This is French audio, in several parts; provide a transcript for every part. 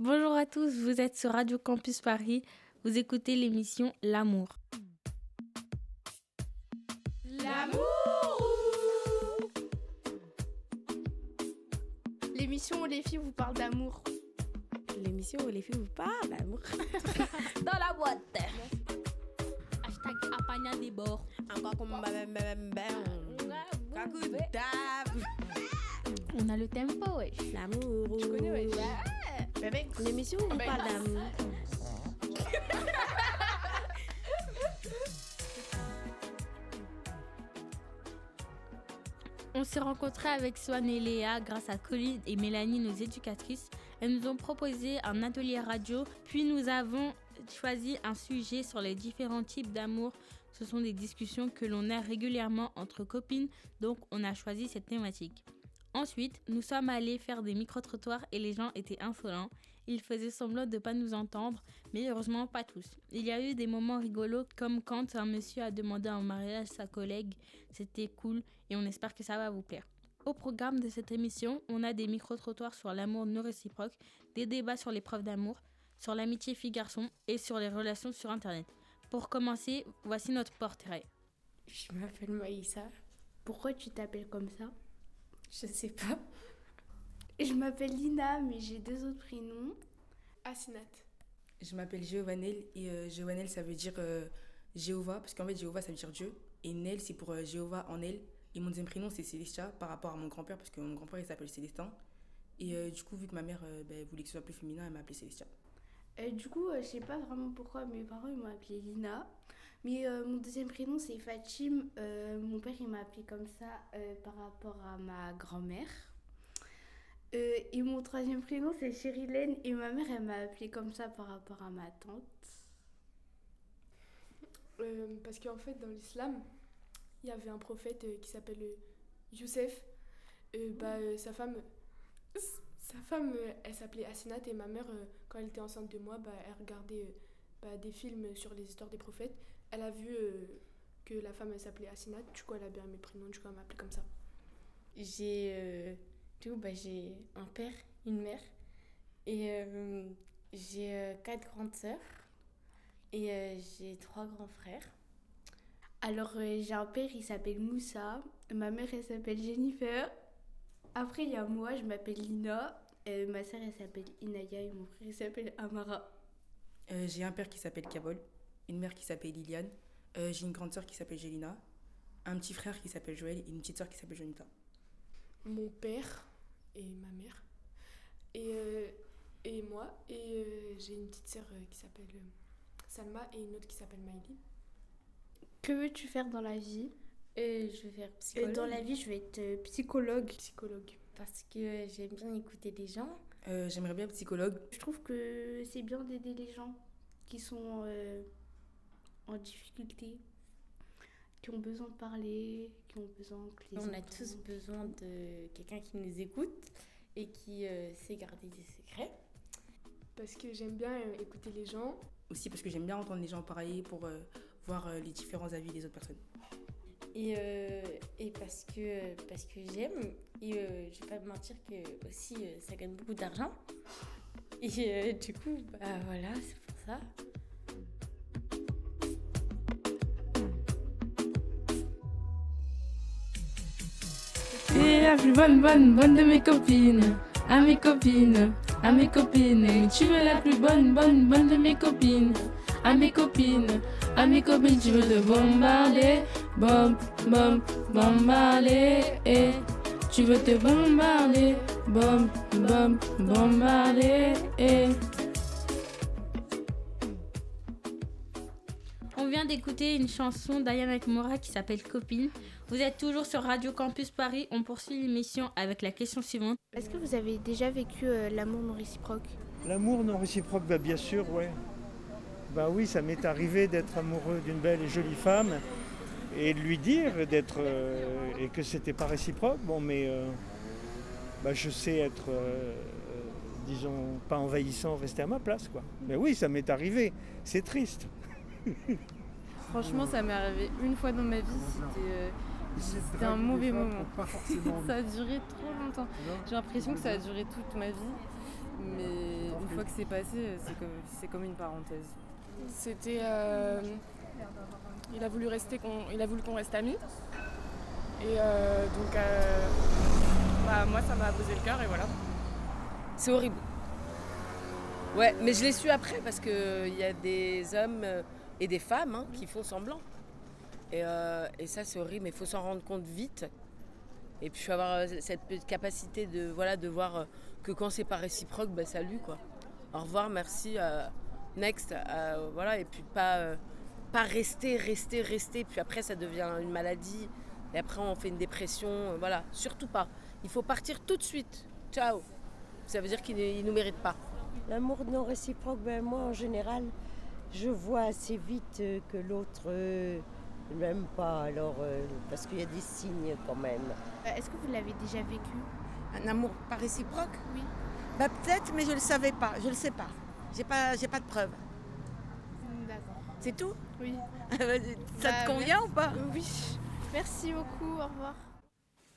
Bonjour à tous, vous êtes sur Radio Campus Paris, vous écoutez l'émission L'amour. L'amour L'émission où les filles vous parlent d'amour. L'émission où les filles vous parlent d'amour. Dans la boîte. Hashtag apagna des bords. Encore comme On a le tempo, wesh. L'amour. Tu connais, où on Ben, parle d'amour. On s'est rencontrés avec Swan et Léa grâce à Colline et Mélanie, nos éducatrices. Elles nous ont proposé un atelier radio, puis nous avons choisi un sujet sur les différents types d'amour. Ce sont des discussions que l'on a régulièrement entre copines, donc on a choisi cette thématique. Ensuite, nous sommes allés faire des micro-trottoirs et les gens étaient insolents. Ils faisaient semblant de ne pas nous entendre, mais heureusement pas tous. Il y a eu des moments rigolos comme quand un monsieur a demandé en mariage sa collègue. C'était cool et on espère que ça va vous plaire. Au programme de cette émission, on a des micro-trottoirs sur l'amour non réciproque, des débats sur les preuves d'amour, sur l'amitié fille-garçon et sur les relations sur Internet. Pour commencer, voici notre portrait. Je m'appelle Maïssa. Pourquoi tu t'appelles comme ça? Je sais pas. Je m'appelle Lina, mais j'ai deux autres prénoms. Asinat. Je m'appelle Giovanel et euh, Giovanel ça veut dire euh, Jéhovah parce qu'en fait Jéhovah ça veut dire Dieu et Nel c'est pour euh, Jéhovah en elle et mon deuxième prénom c'est Célestia par rapport à mon grand-père parce que mon grand-père il s'appelle Célestin et euh, du coup vu que ma mère ben, voulait que ce soit plus féminin elle m'a appelé Célestia. Du coup, je sais pas vraiment pourquoi mes parents ils m'ont appelée Lina. Mais euh, mon deuxième prénom c'est Fatim. Euh, mon père il m'a appelé comme ça euh, par rapport à ma grand-mère. Et mon troisième prénom c'est Cherilène et ma mère elle m'a appelé comme ça par rapport à ma tante. Parce qu'en fait, dans l'islam, il y avait un prophète qui s'appelle Youssef. Bah, sa femme, sa femme elle s'appelait Asinat et ma mère, quand elle était enceinte de moi, bah, elle regardait bah, des films sur les histoires des prophètes. Elle a vu euh, que la femme elle s'appelait Asinat, du coup elle a bien mes prénoms, du coup elle m'a comme ça. J'ai euh, du coup, bah, j'ai un père, une mère. Et euh, j'ai euh, quatre grandes sœurs. Et euh, j'ai trois grands frères. Alors euh, j'ai un père il s'appelle Moussa. Ma mère elle s'appelle Jennifer. Après il y a moi, je m'appelle Lina. Euh, ma sœur elle s'appelle Inaya et mon frère il s'appelle Amara. Euh, j'ai un père qui s'appelle Kabol, une mère qui s'appelle Liliane, euh, j'ai une grande sœur qui s'appelle Jelina, un petit frère qui s'appelle Joël et une petite sœur qui s'appelle Jonita. Mon père et ma mère. Et, euh, et moi. Et euh, j'ai une petite sœur qui s'appelle Salma et une autre qui s'appelle Maïli. Que veux-tu faire dans la vie? Et je vais faire Euh, psychologue. Dans la vie je vais être psychologue. Psychologue. Parce que j'aime bien écouter les gens. Euh, J'aimerais bien être psychologue. Je trouve que c'est bien d'aider les gens qui sont euh, en difficulté, qui ont besoin de parler, qui ont besoin que les On a tous besoin de quelqu'un qui nous écoute et qui euh, sait garder des secrets. Parce que j'aime bien euh, écouter les gens. Aussi parce que j'aime bien entendre les gens parler pour euh, voir euh, les différents avis des autres personnes. Et, euh, et parce que, parce que j'aime. Et euh, je vais pas me mentir que aussi euh, ça gagne beaucoup d'argent. Et euh, du coup, bah voilà, c'est pour ça. La plus bonne, bonne, bonne de mes copines. À mes copines, à mes copines. Tu veux la plus bonne, bonne, bonne de mes copines. À mes copines, à mes copines. Tu veux te bombarder. Bom, bom, bombarder. Et tu veux te bombarder. Bom, bom, bombarder. Et. On vient d'écouter une chanson d'Ayana Mora qui s'appelle Copine. Vous êtes toujours sur Radio Campus Paris. On poursuit l'émission avec la question suivante. Est-ce que vous avez déjà vécu euh, l'amour non réciproque? L'amour non réciproque, bah bien sûr, ouais. Bah oui, ça m'est arrivé d'être amoureux d'une belle et jolie femme et de lui dire d'être euh, et que c'était pas réciproque. Bon, mais euh, bah, je sais être, euh, disons, pas envahissant, rester à ma place, quoi. Mais oui, ça m'est arrivé. C'est triste. Franchement, ça m'est arrivé une fois dans ma vie. C'était, euh, c'était un mauvais moment. Ça a duré trop longtemps. J'ai l'impression que ça a duré toute ma vie. Mais une fois que c'est passé, c'est comme, c'est comme une parenthèse. C'était. euh, il a voulu rester qu'on, il a voulu qu'on reste amis. Et euh, donc, euh, bah, moi, ça m'a posé le cœur et voilà. C'est horrible. Ouais, mais je l'ai su après parce qu'il y a des hommes et des femmes hein, qui font semblant. Et, euh, et ça, c'est horrible, mais il faut s'en rendre compte vite. Et puis avoir euh, cette capacité de, voilà, de voir euh, que quand c'est pas réciproque, bah, salut quoi. Au revoir, merci, next. voilà, et puis pas, pas rester, rester, rester. Puis après, ça devient une maladie. Et après, on fait une dépression. voilà, surtout pas. Il faut partir tout de suite. Ciao. Ça veut dire qu'il ne nous mérite pas. L'amour non réciproque, ben moi en général, je vois assez vite que l'autre ne m'aime pas, alors euh, parce qu'il y a des signes quand même. Euh, Est-ce que vous l'avez déjà vécu? Un amour pas réciproque? Oui. Bah peut-être, mais je le savais pas. Je le sais pas. J'ai pas, j'ai pas de preuves. D'accord. C'est tout? Oui. Ça Bah, te convient ou pas? Oui. Merci beaucoup. Au revoir.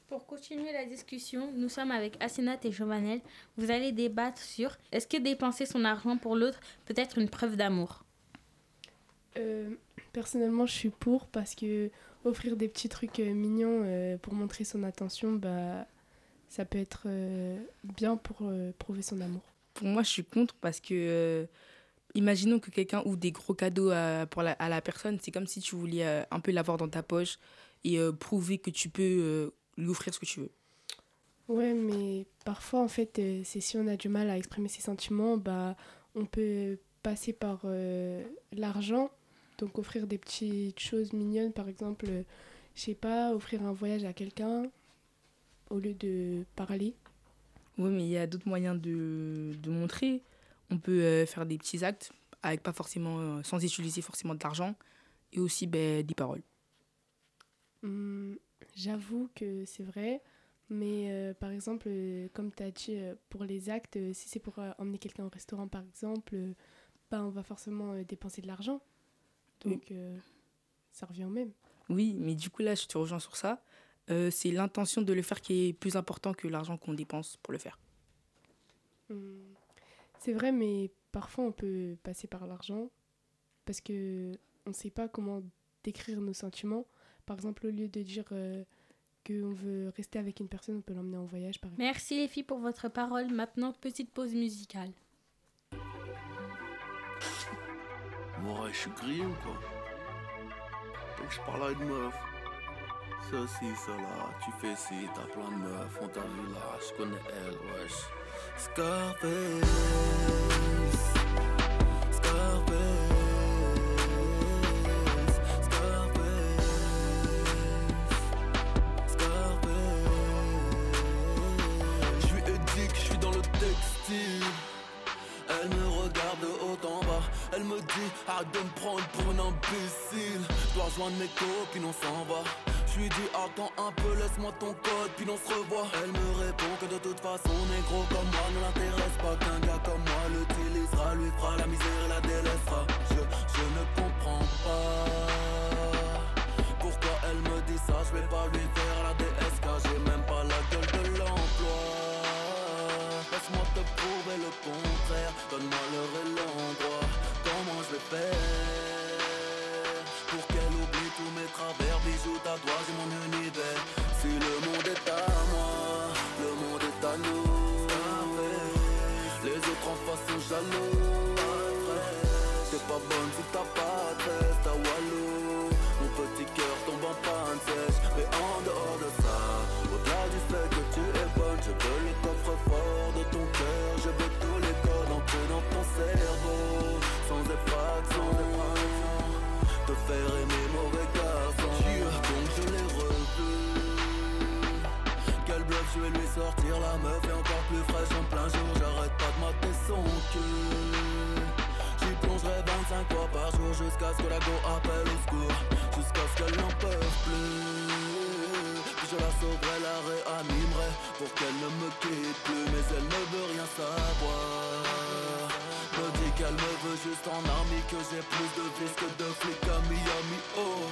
Pour continuer la discussion, nous sommes avec Asenat et Jovenel. Vous allez débattre sur est-ce que dépenser son argent pour l'autre peut être une preuve d'amour? Euh, personnellement, je suis pour parce que offrir des petits trucs euh, mignons euh, pour montrer son attention, bah, ça peut être euh, bien pour prouver son amour. Pour moi, je suis contre parce que, imaginons que quelqu'un ouvre des gros cadeaux à, pour la, à la personne, c'est comme si tu voulais un peu l'avoir dans ta poche et prouver que tu peux lui offrir ce que tu veux. Ouais, mais parfois, en fait, c'est si on a du mal à exprimer ses sentiments, bah, on peut passer par l'argent. Donc, offrir des petites choses mignonnes, par exemple, euh, je sais pas, offrir un voyage à quelqu'un au lieu de parler. Oui, mais il y a d'autres moyens de, de montrer. On peut euh, faire des petits actes avec pas forcément, euh, sans utiliser forcément de l'argent et aussi ben, des paroles. Hum, J'avoue que c'est vrai, mais euh, par exemple, euh, comme tu as dit, euh, pour les actes, si c'est pour emmener quelqu'un au restaurant, par exemple, bah, on va forcément dépenser de l'argent. Donc, euh, ça revient au même. Oui, mais du coup, là, je te rejoins sur ça. Euh, c'est l'intention de le faire qui est plus important que l'argent qu'on dépense pour le faire. Hum, C'est vrai, mais parfois on peut passer par l'argent parce que on ne sait pas comment décrire nos sentiments. Par exemple, au lieu de dire euh, qu'on veut rester avec une personne, on peut l'emmener en voyage, par exemple. Merci les filles pour votre parole. Maintenant, petite pause musicale. Moi, je suis grillé ou quoi? Dès que je parle à une meuf, ça ci, ça là, tu fais ci, t'as plein de meufs, on t'a vu là, je connais elle, wesh. Scarface, Scarface, de me prendre pour un imbécile. Dois rejoindre mes copines, on s'en va. Je lui dis attends un peu, laisse-moi ton code, puis on se revoit. Elle me répond que de toute façon, négro comme moi ne l'intéresse pas. Qu'un gars comme moi l'utilisera, lui fera la misère et la délaissera. Je, je ne comprends pas pourquoi elle me dit ça. Je vais pas lui faire appelle au secours. Jusqu'à ce qu'elle n'en peut plus. Puis je la sauverai, la réanimerai pour qu'elle ne me quitte plus. Mais elle ne veut rien savoir. Me dit qu'elle me veut juste en armée, que j'ai plus de vis que de flics à Miami. Oh.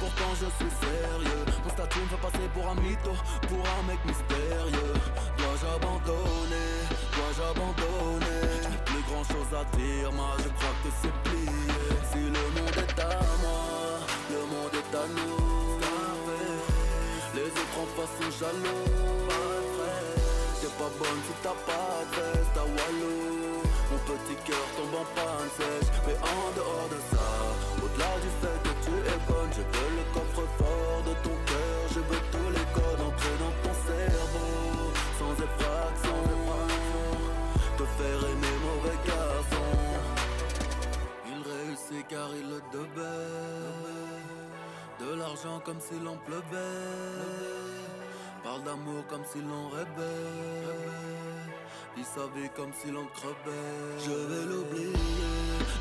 Pourtant je suis sérieux Mon statut me fait passer pour un mytho Pour un mec mystérieux Dois-je abandonner? Dois-je abandonner? N'ai plus à dire, moi je crois que c'est plié. Si le monde est à moi, le monde est à nous. Les autres en face sont jaloux. T'es pas bonne si t'as pas de veste à Walou. Mon petit cœur tombe en panne sèche. Mais en dehors de ça, au-delà du fait que tu es bonne, je veux le coffre-fort de ton cœur. Je veux tous les codes entrer dans ton cerveau. Sans effraction, te faire aimer car il le devait. De l'argent comme s'il en pleuvait. Parle d'amour comme s'il en rêvait. Vit sa vie comme s'il en crevait. Je vais l'oublier,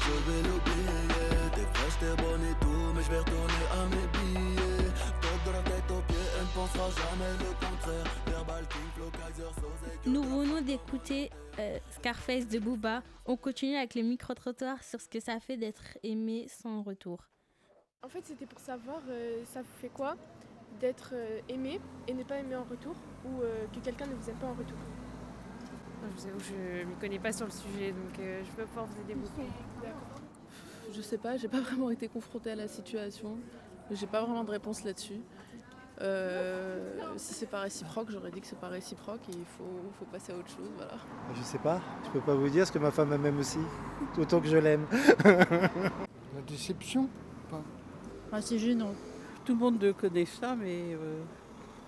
je vais l'oublier. T'es fraîche, t'es bonne et tout, mais je vais retourner à mes billets. Top de la tête aux pieds, elle ne pensera jamais le contraire. Verbal King, Flow, Kaiser. Nous venons d'écouter euh, Scarface de Booba. On continue avec le micro-trottoir sur ce que ça fait d'être aimé sans retour. En fait, c'était pour savoir, euh, ça vous fait quoi d'être euh, aimé et ne pas aimé en retour ou euh, que quelqu'un ne vous aime pas en retour? Je vous avoue, je ne m'y connais pas sur le sujet, donc euh, je peux pas vous aider beaucoup. Je sais pas, j'ai pas vraiment été confrontée à la situation. J'ai pas vraiment de réponse là-dessus. Euh, si c'est pas réciproque, j'aurais dit que c'est pas réciproque et il faut, faut passer à autre chose. Voilà. Je sais pas, je peux pas vous dire ce que ma femme m'aime aussi, autant que je l'aime. La déception pas. Ah, c'est gênant. Tout le monde connaît ça, mais euh,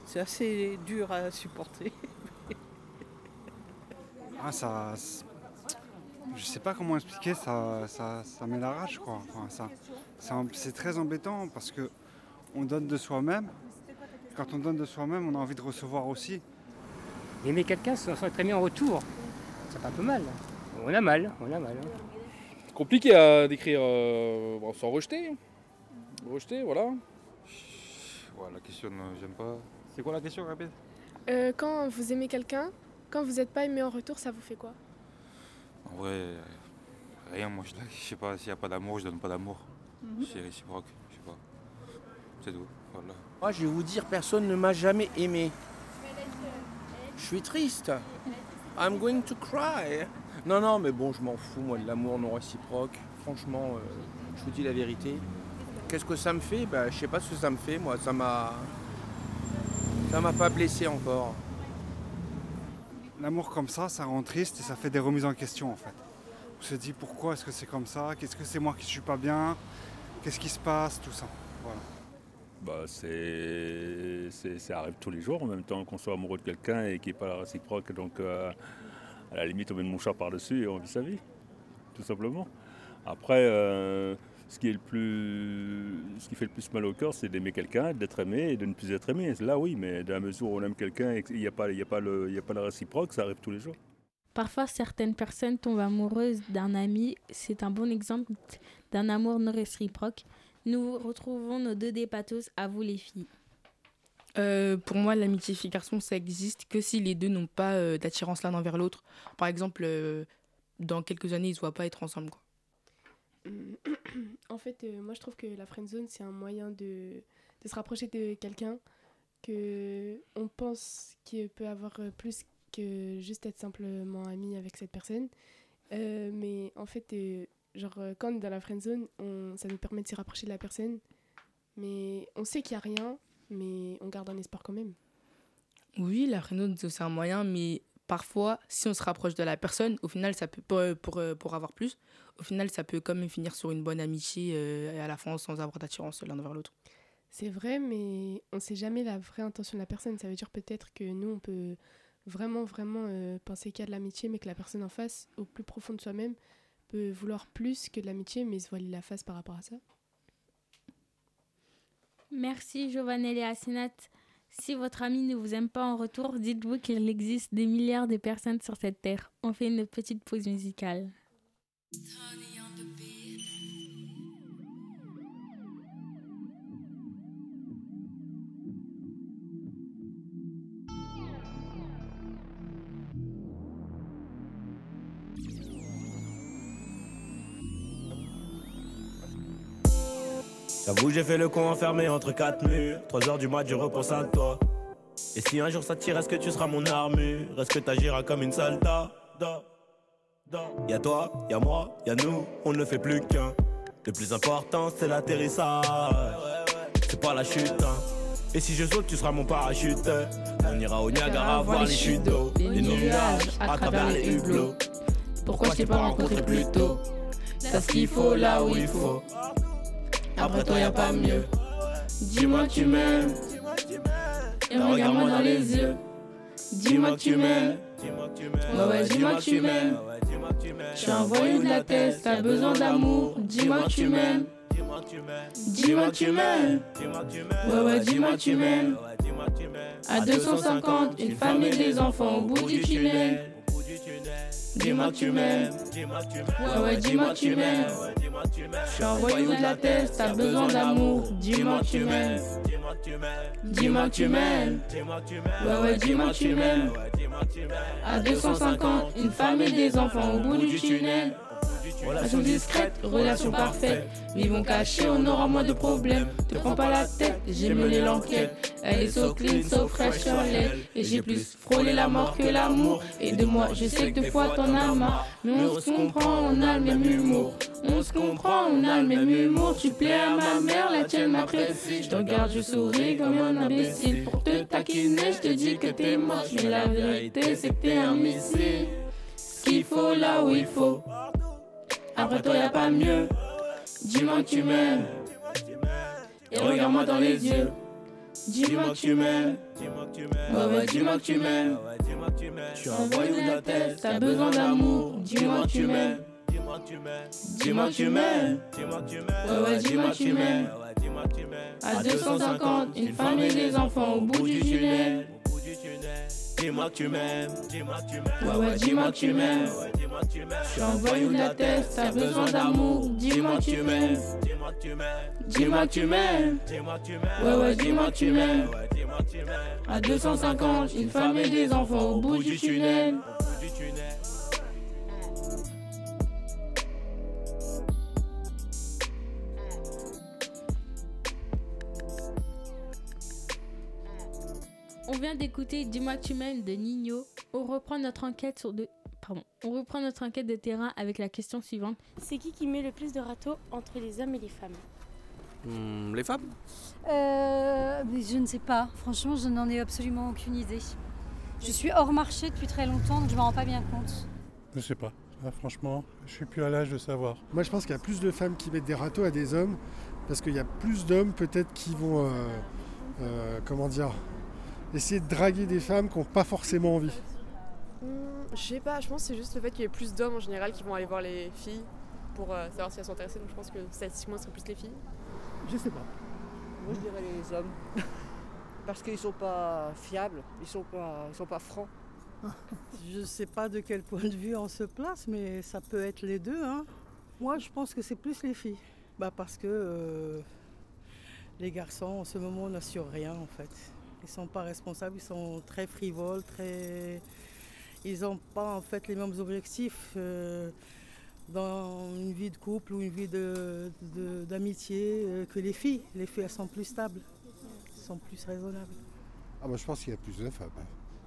c'est assez dur à supporter. Ah, ça. Je sais pas comment expliquer, ça, ça, ça met la rage quoi. Enfin, ça, c'est très embêtant parce que on donne de soi-même. Quand on donne de soi-même, on a envie de recevoir aussi. Aimer quelqu'un sans sans être aimé en retour, ça fait un peu mal. On a mal, on a mal. hein. Compliqué à décrire, euh, bon, sans rejeter. Rejeter, voilà. Ouais, la question, euh, j'aime pas. C'est quoi la question, répète Euh, Quand vous aimez quelqu'un, quand vous n'êtes pas aimé en retour, ça vous fait quoi? En vrai, euh, rien, moi je, je sais pas, s'il n'y a pas d'amour, je donne pas d'amour. Mhm. C'est réciproque, pas. C'est tout, voilà. Moi, je vais vous dire, personne ne m'a jamais aimé. Je suis triste. I'm going to cry. Non, non, mais bon, je m'en fous, moi, de l'amour non réciproque. Franchement, euh, je vous dis la vérité. Qu'est-ce que ça me fait? Bah, Je sais pas ce que ça me fait, moi. Ça m'a. Ça m'a pas blessé encore. L'amour comme ça, ça rend triste et ça fait des remises en question en fait. On se dit pourquoi est-ce que c'est comme ça? Qu'est-ce que c'est moi qui suis pas bien? Qu'est-ce qui se passe? Tout ça. Voilà. Bah, c'est, ça arrive tous les jours en même temps qu'on soit amoureux de quelqu'un et qu'il ait pas réciproque. Donc, euh, à la limite, on met le mouchoir par-dessus et on vit sa vie, tout simplement. Après, euh, ce, qui est le plus, ce qui fait le plus mal au cœur, c'est d'aimer quelqu'un, d'être aimé et de ne plus être aimé. Là, oui, mais dans la mesure où on aime quelqu'un et qu'il n'y a, pas- y a, pas le- y a pas la réciproque, ça arrive tous les jours. Parfois, certaines personnes tombent amoureuses d'un ami. C'est un bon exemple d'un amour non réciproque. Nous retrouvons nos deux dépatos à vous les filles. Euh, pour moi, l'amitié fille-garçon, ça existe que si les deux n'ont pas euh, d'attirance l'un envers l'autre. Par exemple, euh, dans quelques années, ils ne se voient pas être ensemble. Quoi. En fait, euh, moi je trouve que la friendzone c'est un moyen de, de se rapprocher de quelqu'un que on pense qu'il peut avoir plus que juste être simplement ami avec cette personne. Euh, mais en fait, euh, genre euh, quand on est dans la friendzone, on, ça nous permet de se rapprocher de la personne. Mais on sait qu'il n'y a rien, mais on garde un espoir quand même. Oui, la friendzone, c'est aussi un moyen, mais parfois, si on se rapproche de la personne, au final, ça peut, pour, pour, euh, pour avoir plus, au final, ça peut quand même finir sur une bonne amitié euh, et à la fin sans avoir d'attirance l'un envers l'autre. C'est vrai, mais on ne sait jamais la vraie intention de la personne. Ça veut dire peut-être que nous, on peut vraiment, vraiment euh, penser qu'il y a de l'amitié, mais que la personne en face, au plus profond de soi-même, peut vouloir plus que de l'amitié, mais se voiler la face par rapport à ça. Merci Giovanelli et Asinat. Si votre ami ne vous aime pas en retour, dites-vous qu'il existe des milliards de personnes sur cette terre. On fait une petite pause musicale. J'avoue, j'ai fait le con enfermé entre quatre murs. 3 heures du mat, je repense à toi. Et si un jour ça tire, est-ce que tu seras mon armure? Est-ce que t'agiras comme une salta? Da, Y a toi, y a moi, y a nous, on ne fait plus qu'un. Le plus important, c'est l'atterrissage. C'est pas la chute, hein. Et si je saute, tu seras mon parachute. On ira au Niagara voir les chutes d'eau, les nuages à travers les hublots. Pourquoi je t'ai pas rencontré plus tôt? T'as ce qu'il faut là où il faut. Après toi, y a pas mieux. Dis-moi tu m'aimes. Et regarde-moi dans les yeux. Dis-moi tu m'aimes. Ouais, ouais, dis-moi tu m'aimes. Je suis un voyou de la tête, t'as besoin d'amour. Dis-moi tu m'aimes. Dis-moi tu m'aimes. Ouais, ouais, dis-moi tu m'aimes. À 250, une et des enfants au bout du tunnel. Dis-moi que tu m'aimes. Ouais, ouais, dis-moi que tu m'aimes. Je suis un voyou de la tête, t'as besoin d'amour. Dis-moi que tu m'aimes. Dis-moi que tu m'aimes. Ouais, ouais, dis-moi que tu m'aimes. À 250, une femme et des enfants au bout du tunnel. Relation discrète, relation parfaite. Vivons cachés, on aura moins de problèmes. Te prends pas la tête, j'ai mené l'enquête. Elle est so clean, so fresh sur l'aile. Et j'ai plus frôlé la mort que l'amour. Et de moi, je sais que deux fois t'en as marre. Mais on se comprend, on a le même humour. On se comprend, on a le même humour. Tu plais à ma mère, la tienne m'apprécie. Je te regarde, je souris comme un imbécile. Pour te taquiner, je te dis que t'es moche. Mais la vérité, c'est que t'es un missile. Ce qu'il faut là où il faut. Après toi, y a pas mieux. Dis-moi que tu m'aimes. Et regarde-moi dans les yeux. Dis-moi que tu m'aimes. Ouais, ouais, dis-moi que tu m'aimes. Suis un voyou de la tête, t'as besoin d'amour. Dis-moi que tu m'aimes. Dis-moi que tu m'aimes. Ouais, ouais, dis-moi que tu m'aimes. À 250, une femme et des enfants au bout du tunnel. Dis-moi que tu m'aimes. Ouais, ouais, dis-moi que tu m'aimes. Je suis un voyou de la tête, t'as besoin d'amour. Dis-moi que tu m'aimes. Dis-moi que tu m'aimes. Ouais, ouais, dis-moi que tu m'aimes. À 250, une femme et des enfants au bout du tunnel. On vient d'écouter Dis-moi que tu m'aimes de Nino. On reprend notre enquête sur de... Pardon. On reprend notre enquête de terrain avec la question suivante. C'est qui qui met le plus de râteaux entre les hommes et les femmes Hmm, les femmes? Euh, mais je ne sais pas. Franchement, je n'en ai absolument aucune idée. Je suis hors marché depuis très longtemps, donc je m'en rends pas bien compte. Je sais pas. Ah, franchement, je suis plus à l'âge de savoir. Moi, je pense qu'il y a plus de femmes qui mettent des râteaux à des hommes, parce qu'il y a plus d'hommes peut-être qui vont, euh, euh, comment dire, essayer de draguer des femmes qui n'ont pas forcément envie. Hmm, je sais pas, je pense que c'est juste le fait qu'il y ait plus d'hommes en général qui vont aller voir les filles pour euh, savoir si elles sont intéressées. Donc je pense que statistiquement, ce serait plus les filles. Je sais pas. Moi, je dirais les hommes. Parce qu'ils sont pas fiables, ils sont pas, ils sont pas francs. Je ne sais pas de quel point de vue on se place, mais ça peut être les deux. hein. Moi, je pense que c'est plus les filles. Bah, parce que euh, les garçons, en ce moment, n'assurent rien, en fait. Ils ne sont pas responsables, ils sont très frivoles, très... Ils n'ont pas, en fait, les mêmes objectifs euh, dans une vie de couple ou une vie de- de- d'amitié euh, que les filles. Les filles, elles sont plus stables, elles sont plus raisonnables. Ah bah, je pense qu'il y a plus de femmes.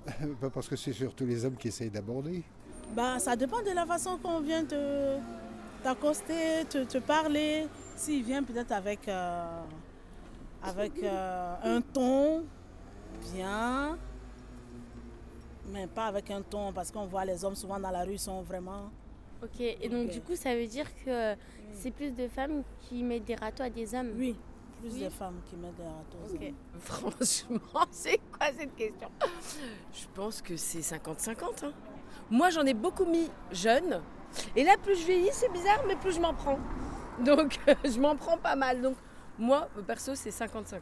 Pas parce que c'est surtout les hommes qui essayent d'aborder. Bah, ça dépend de la façon qu'on vient te t'accoster, te, te parler. S'il vient peut-être avec, euh, avec euh, un ton bien, mais pas avec un ton, parce qu'on voit les hommes souvent dans la rue sont vraiment... Ok, et donc du coup, ça veut dire que c'est plus de femmes qui mettent des râteaux à des hommes? Oui, plus de femmes qui mettent des râteaux. aux Ok. hommes. Franchement, c'est quoi cette question? Je pense que c'est 50-50. hein. Moi, j'en ai beaucoup mis jeune. Et là, plus je vieillis, c'est bizarre, mais plus je m'en prends. Donc, je m'en prends pas mal. Donc, moi, perso, c'est 50-50.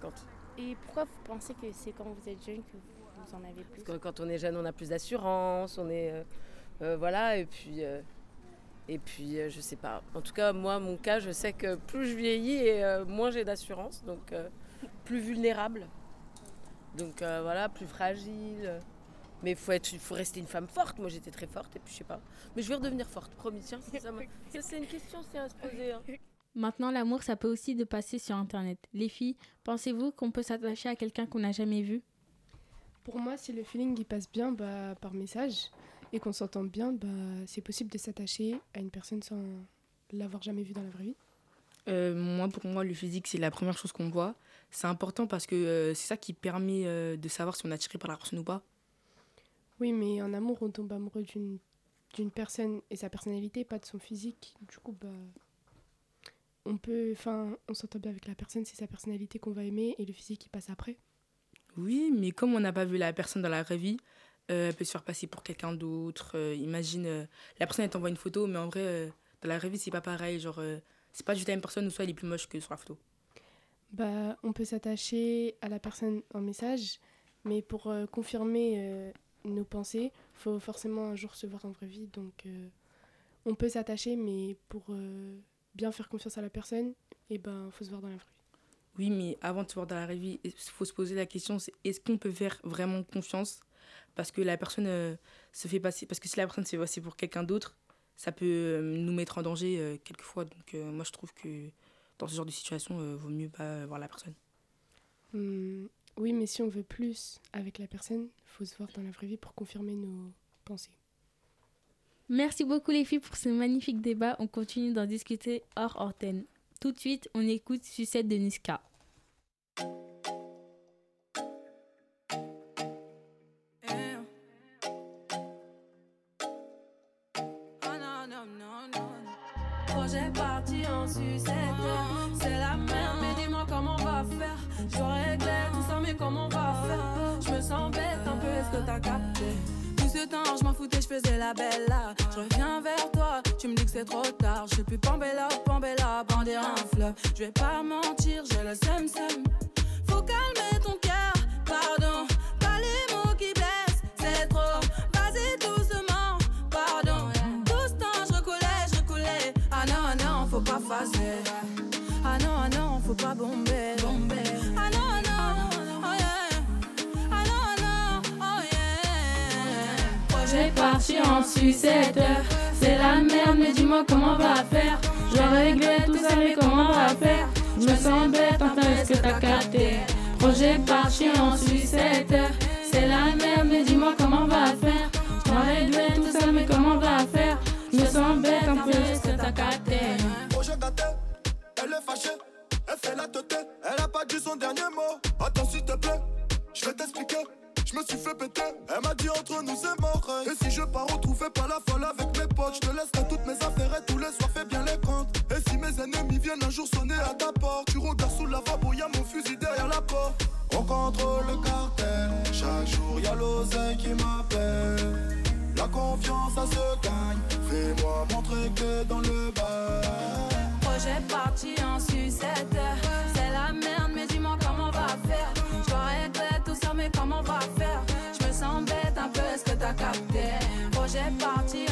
Et pourquoi vous pensez que c'est quand vous êtes jeune que vous en avez plus Parce que quand on est jeune, on a plus d'assurance, on est. euh, euh, voilà, et puis. euh, et puis, euh, je sais pas. En tout cas, moi, mon cas, je sais que plus je vieillis et moins j'ai d'assurance. Donc, plus vulnérable. Donc, voilà, plus fragile. Mais il faut, être- faut rester une femme forte. Moi, j'étais très forte, et puis je sais pas. Mais je vais redevenir forte, promis. Tiens, c'est une question, c'est à se poser. hein. Maintenant, l'amour, ça peut aussi de passer sur Internet. Les filles, pensez-vous qu'on peut s'attacher à quelqu'un qu'on n'a jamais vu? Pour moi, si le feeling il passe bien bah, par message, et qu'on s'entend bien, bah, c'est possible de s'attacher à une personne sans l'avoir jamais vue dans la vraie vie. Euh, moi, pour moi, le physique, c'est la première chose qu'on voit. C'est important parce que euh, c'est ça qui permet euh, de savoir si on est attiré par la personne ou pas. Oui, mais en amour, on tombe amoureux d'une d'une personne et sa personnalité, pas de son physique. Du coup, bah, on peut, enfin, on s'entend bien avec la personne, c'est sa personnalité qu'on va aimer et le physique qui passe après. Oui, mais comme on n'a pas vu la personne dans la vraie vie, elle peut se faire passer pour quelqu'un d'autre. imagine, la personne elle t'envoie une photo, mais en vrai, dans la vraie vie, c'est pas pareil. Genre, c'est pas juste la même personne ou soit elle est plus moche que sur la photo. Bah, on peut s'attacher à la personne en message, mais pour confirmer nos pensées, faut forcément un jour se voir en vraie vie. Donc, euh, on peut s'attacher, mais pour euh, bien faire confiance à la personne, et eh ben, faut se voir dans la vraie vie. Oui, mais avant de se voir dans la vraie vie, il faut se poser la question c'est est-ce qu'on peut faire vraiment confiance? Parce que la personne euh, se fait passer. Parce que si la personne se fait passer pour quelqu'un d'autre, ça peut nous mettre en danger quelquefois. Donc, moi, je trouve que dans ce genre de situation, il vaut mieux pas voir la personne. Hum, oui, mais si on veut plus avec la personne, il faut se voir dans la vraie vie pour confirmer nos pensées. Merci beaucoup les filles pour ce magnifique débat. On continue d'en discuter hors antenne. Tout de suite, on écoute Sucette de Niska. Projet parti en sucette, c'est la merde, mais dis-moi comment on va faire. J'aurais tout ça, mais comment on va faire? Je me sens bête un peu, est-ce que t'as capté? Je m'en foutais, je faisais la belle là. Je reviens vers toi, tu me dis que c'est trop tard. Je suis plus Pambella, Pambella, bander un fleuve. Je vais pas mentir, j'ai le seum. Faut calmer ton cœur, pardon. En sucette. C'est la merde, mais dis-moi comment on va faire. Je réglé tout ça, mais comment on va faire? Je me sens bête, enfin, est-ce que t'as capté? Projet parti en sucette. C'est la merde, mais dis-moi comment on va faire. Je réglé tout ça, mais comment on va faire? Je me sens bête, peu, est-ce que t'as capté? Projet gâté, elle est fâchée. Elle fait la tête, elle a pas dit son dernier mot. Attends s'il te je te laisserai toutes mes affaires et tous les soirs fais bien les comptes. Et si mes ennemis viennent un jour sonner à ta porte, tu regardes sous la lavabo, y'a mon fusil derrière la porte. On contrôle le cartel, chaque jour y'a l'oseille qui m'appelle. La confiance ça se gagne, fais-moi montrer que dans le bas. Projet parti en sucette, c'est la merde, mais dis-moi comment on va faire. Je regrette tout ça, mais comment on va faire? Je me sens bête un peu, est-ce que t'as capté? Projet parti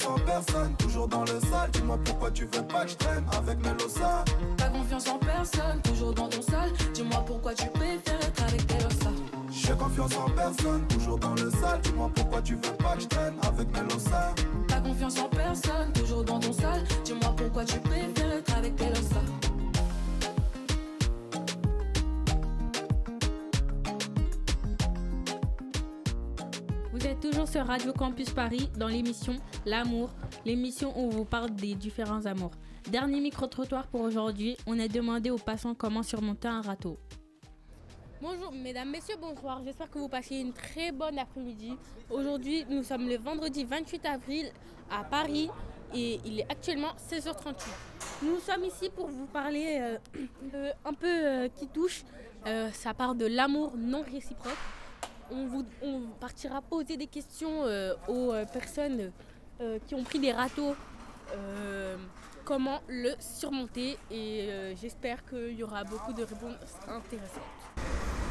J'ai confiance en personne, toujours dans le sale. Dis-moi pourquoi tu veux pas que je traîne avec Melosa. T'as confiance en personne, toujours dans ton sale. Dis-moi pourquoi tu préfères être avec Melosa. J'ai confiance en personne, toujours dans le sale. Dis-moi pourquoi tu veux pas que je traîne avec Melosa. T'as confiance en personne, toujours dans ton sale. Dis-moi pourquoi tu préfères être avec Melosa. Sur Radio Campus Paris dans l'émission L'amour, l'émission où on vous parle des différents amours. Dernier micro-trottoir pour aujourd'hui, on a demandé aux passants comment surmonter un râteau. Bonjour mesdames, messieurs, bonsoir. J'espère que vous passez une très bonne après-midi. Aujourd'hui, nous sommes le vendredi 28 avril à Paris et il est actuellement 16h38. Nous sommes ici pour vous parler euh, euh, un peu euh, qui touche. Euh, ça part de l'amour non réciproque. On, vous, on partira poser des questions euh, aux euh, personnes euh, qui ont pris des râteaux. euh, comment le surmonter et euh, j'espère qu'il y aura beaucoup de réponses intéressantes.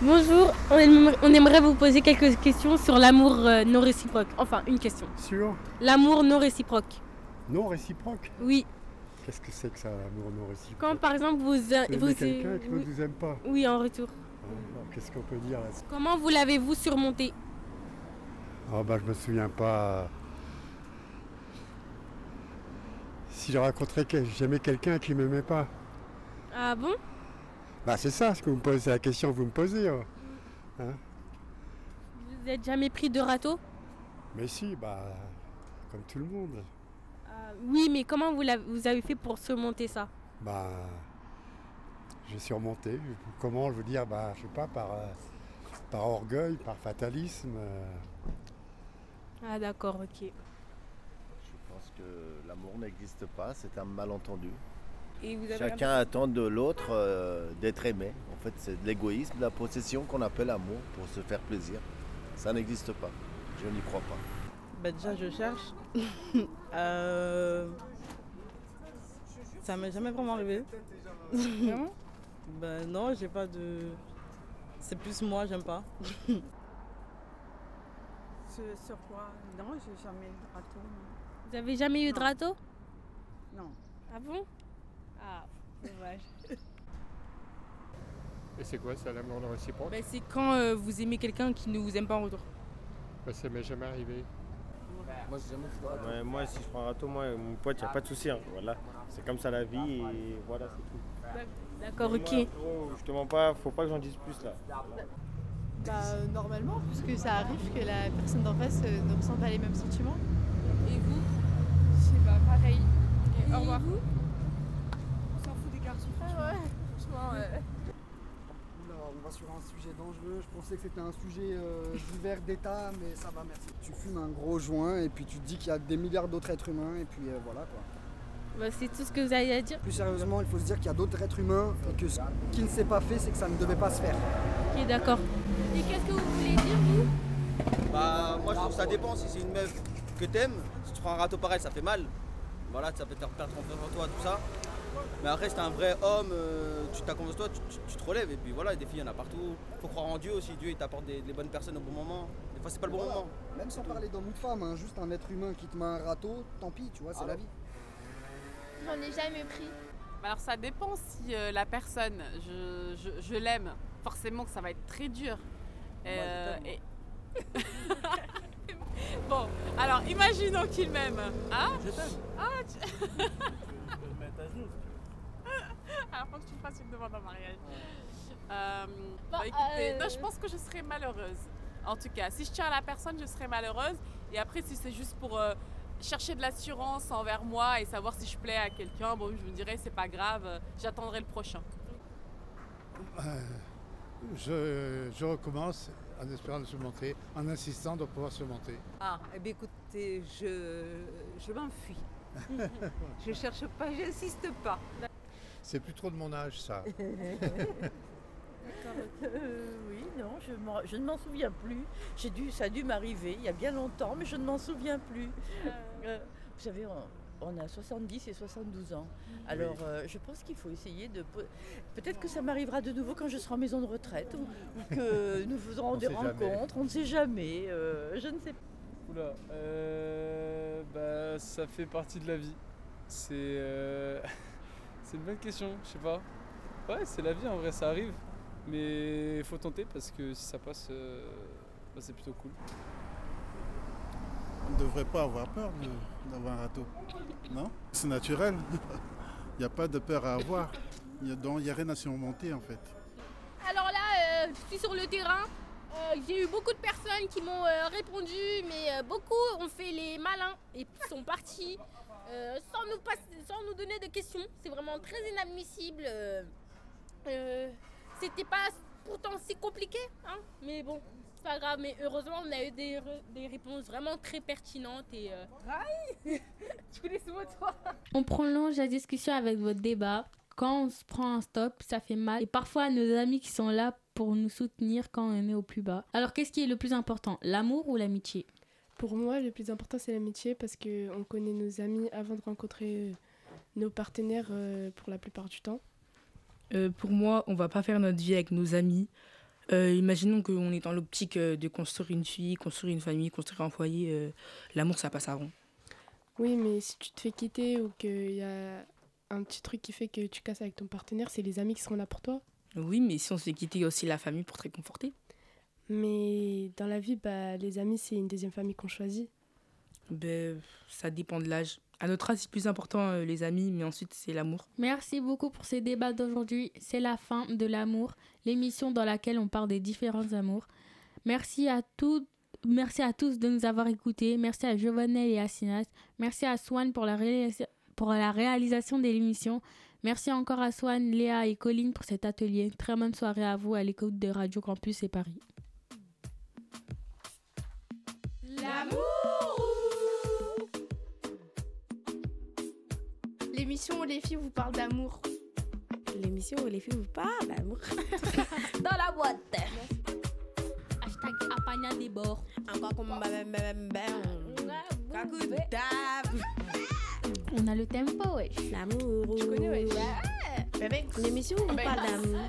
Bonjour, on aimerait, vous poser quelques questions sur l'amour non réciproque. Enfin, une question. Sur L'amour non réciproque. non réciproque Oui. Qu'est-ce que c'est que ça, l'amour non réciproque? Quand par exemple vous... Vous quelqu'un oui, l'autre vous aime pas? oui, en retour. Qu'est-ce qu'on peut dire là? Comment vous l'avez-vous surmonté? Ah bah je me souviens pas. Si j'ai rencontré, quel- j'aimais quelqu'un qui m'aimait pas. Ah bon? Bah c'est ça, ce que vous me posez, c'est la question que vous me posez. hein. Hein? Vous n'êtes jamais pris de râteau? Mais si, bah comme tout le monde. Ah, Oui, mais comment vous, l'avez- vous avez fait pour surmonter ça? Bah j'ai surmonté. Comment je veux dire Bah je sais pas, par, euh, par orgueil, par fatalisme. euh. Ah d'accord, ok. Je pense que l'amour n'existe pas, c'est un malentendu. Et vous avez Chacun attend de l'autre euh, d'être aimé. En fait, c'est de l'égoïsme, de la possession qu'on appelle amour pour se faire plaisir. Ça n'existe pas. Je n'y crois pas. Bah déjà je cherche. Euh, Ça m'est jamais vraiment arrivé. Ben non, j'ai pas de. C'est plus moi, j'aime pas. Sur quoi? Non, j'ai jamais eu de râteau. Vous avez jamais eu de râteau? Non. Ah bon? Ah, dommage. Et c'est quoi ça l'amour non réciproque? Ben, c'est quand euh, vous aimez quelqu'un qui ne vous aime pas en retour. Bah, Ça m'est jamais arrivé. Moi, Ouais, moi, si je prends un râteau, moi, mon pote, il n'y a pas de souci. hein, Voilà. C'est comme ça la vie et voilà, c'est tout. D'accord, ok. moi, gros, je te mens pas, faut pas que j'en dise plus là. Bah, euh, normalement, puisque ça arrive que la personne d'en face euh, ne ressent pas les mêmes sentiments. Et vous? Je sais pas, pareil. Et au revoir. On s'en fout des garçons. Ah ouais, franchement, ouais. Oula, on va sur un sujet dangereux. Je pensais que c'était un sujet euh, divers d'État, mais ça va, merci. Tu fumes un gros joint et puis tu te dis qu'il y a des milliards d'autres êtres humains et puis euh, voilà quoi. Bah, c'est tout ce que vous avez à dire Plus sérieusement, il faut se dire qu'il y a d'autres êtres humains et que ce qui ne s'est pas fait, c'est que ça ne devait pas se faire. Ok, d'accord. Et qu'est-ce que vous voulez dire, vous? Bah moi je trouve que ça dépend si c'est une meuf que t'aimes, si tu prends un râteau pareil ça fait mal. Voilà, ça peut te faire perdre confiance en toi, tout ça. Mais après si t'es un vrai homme, euh, tu t'as confiance en toi, tu, tu- tu te relèves et puis voilà, des filles il y en a partout. Faut croire en Dieu aussi, Dieu il t'apporte des, des bonnes personnes au bon moment. Des fois c'est pas le bon Voilà. moment. Même sans parler d'homme ou de femme, hein, juste un être humain qui te met un râteau, tant pis, tu vois, c'est la vie. J'en ai jamais pris. Bah Alors ça dépend si euh, la personne, je, je- je l'aime, forcément que ça va être très dur. Euh, et- bon, alors imaginons qu'il m'aime. Hein? Je t'aime. Ah, tu... Alors faut que tu me fasses une demande en mariage. Euh, bah, écoutez, euh, non, je pense que je serais malheureuse. En tout cas, si je tiens à la personne, je serais malheureuse. Et après, si c'est juste pour euh, chercher de l'assurance envers moi et savoir si je plais à quelqu'un, bon, je me dirais c'est pas grave, j'attendrai le prochain. Euh, je, je recommence en espérant de se monter, en insistant de pouvoir se monter. Ah, eh bien écoutez, je, je m'enfuis. je cherche pas, j'insiste pas. C'est plus trop de mon âge, ça. Euh, oui, non, je, m'en- je ne m'en souviens plus. J'ai dû, ça a dû m'arriver il y a bien longtemps, mais je ne m'en souviens plus. Euh, vous savez, on, on a 70 et 72 ans. Alors, euh, je pense qu'il faut essayer de... Peut-être que ça m'arrivera de nouveau quand je serai en maison de retraite ou, ou que nous ferons On des jamais. rencontres. On ne sait jamais. euh, je ne sais pas. Oula, euh, bah, ça fait partie de la vie. C'est euh, c'est une bonne question, je sais pas. Ouais, c'est la vie en vrai, ça arrive. Mais il faut tenter parce que si ça passe, euh, bah, c'est plutôt cool. On ne devrait pas avoir peur d'avoir un râteau. Non? C'est naturel. Il n'y a pas de peur à avoir. Il n'y a, rien à surmonter en fait. Alors là, euh, je suis sur le terrain. Euh, J'ai eu beaucoup de personnes qui m'ont euh, répondu, mais euh, beaucoup ont fait les malins et sont partis euh, sans, nous passer- sans nous donner de questions. C'est vraiment très inadmissible. C'était pas pourtant si compliqué, hein, mais bon, c'est pas grave. Mais heureusement, on a eu des, des réponses vraiment très pertinentes et. euh, Tu laisses moi toi. On prolonge la discussion avec votre débat. Quand on se prend un stop, ça fait mal. Et parfois, nos amis qui sont là pour nous soutenir quand on est au plus bas. Alors, qu'est-ce qui est le plus important L'amour ou l'amitié? Pour moi, le plus important, c'est l'amitié parce qu'on connaît nos amis avant de rencontrer euh, nos partenaires euh, pour la plupart du temps. Euh, pour moi, on va pas faire notre vie avec nos amis. Euh, imaginons qu'on est dans l'optique euh, de construire une fille, construire une famille, construire un foyer. euh, L'amour, ça passe avant. Oui, mais si tu te fais quitter ou qu'il y a un petit truc qui fait que tu casses avec ton partenaire, c'est les amis qui seront là pour toi. Oui, mais si on se fait quitter, il y a aussi la famille pour te réconforter. Mais dans la vie, bah, les amis, c'est une deuxième famille qu'on choisit. Ben, ça dépend de l'âge. À notre âge, c'est plus important euh, les amis, mais ensuite c'est l'amour. Merci beaucoup pour ces débats d'aujourd'hui. C'est la fin de l'amour, l'émission dans laquelle on parle des différents amours. Merci à tous. Merci à tous de nous avoir écoutés. Merci à Giovanel et à Sinas. Merci à Swan pour la, pour la réalisation de l'émission. Merci encore à Swan, Léa et Colline pour cet atelier. Très bonne soirée à vous à l'écoute de Radio Campus et Paris. L'émission où les filles vous parlent d'amour. L'émission où les filles vous parlent d'amour. Dans la boîte. Hashtag Apagna des bords. Encore comme bam bam bam. Kakou dab. On a le tempo, wesh. L'amour. Je connais, ouais. L'émission où on Bah, parle grâce. d'amour.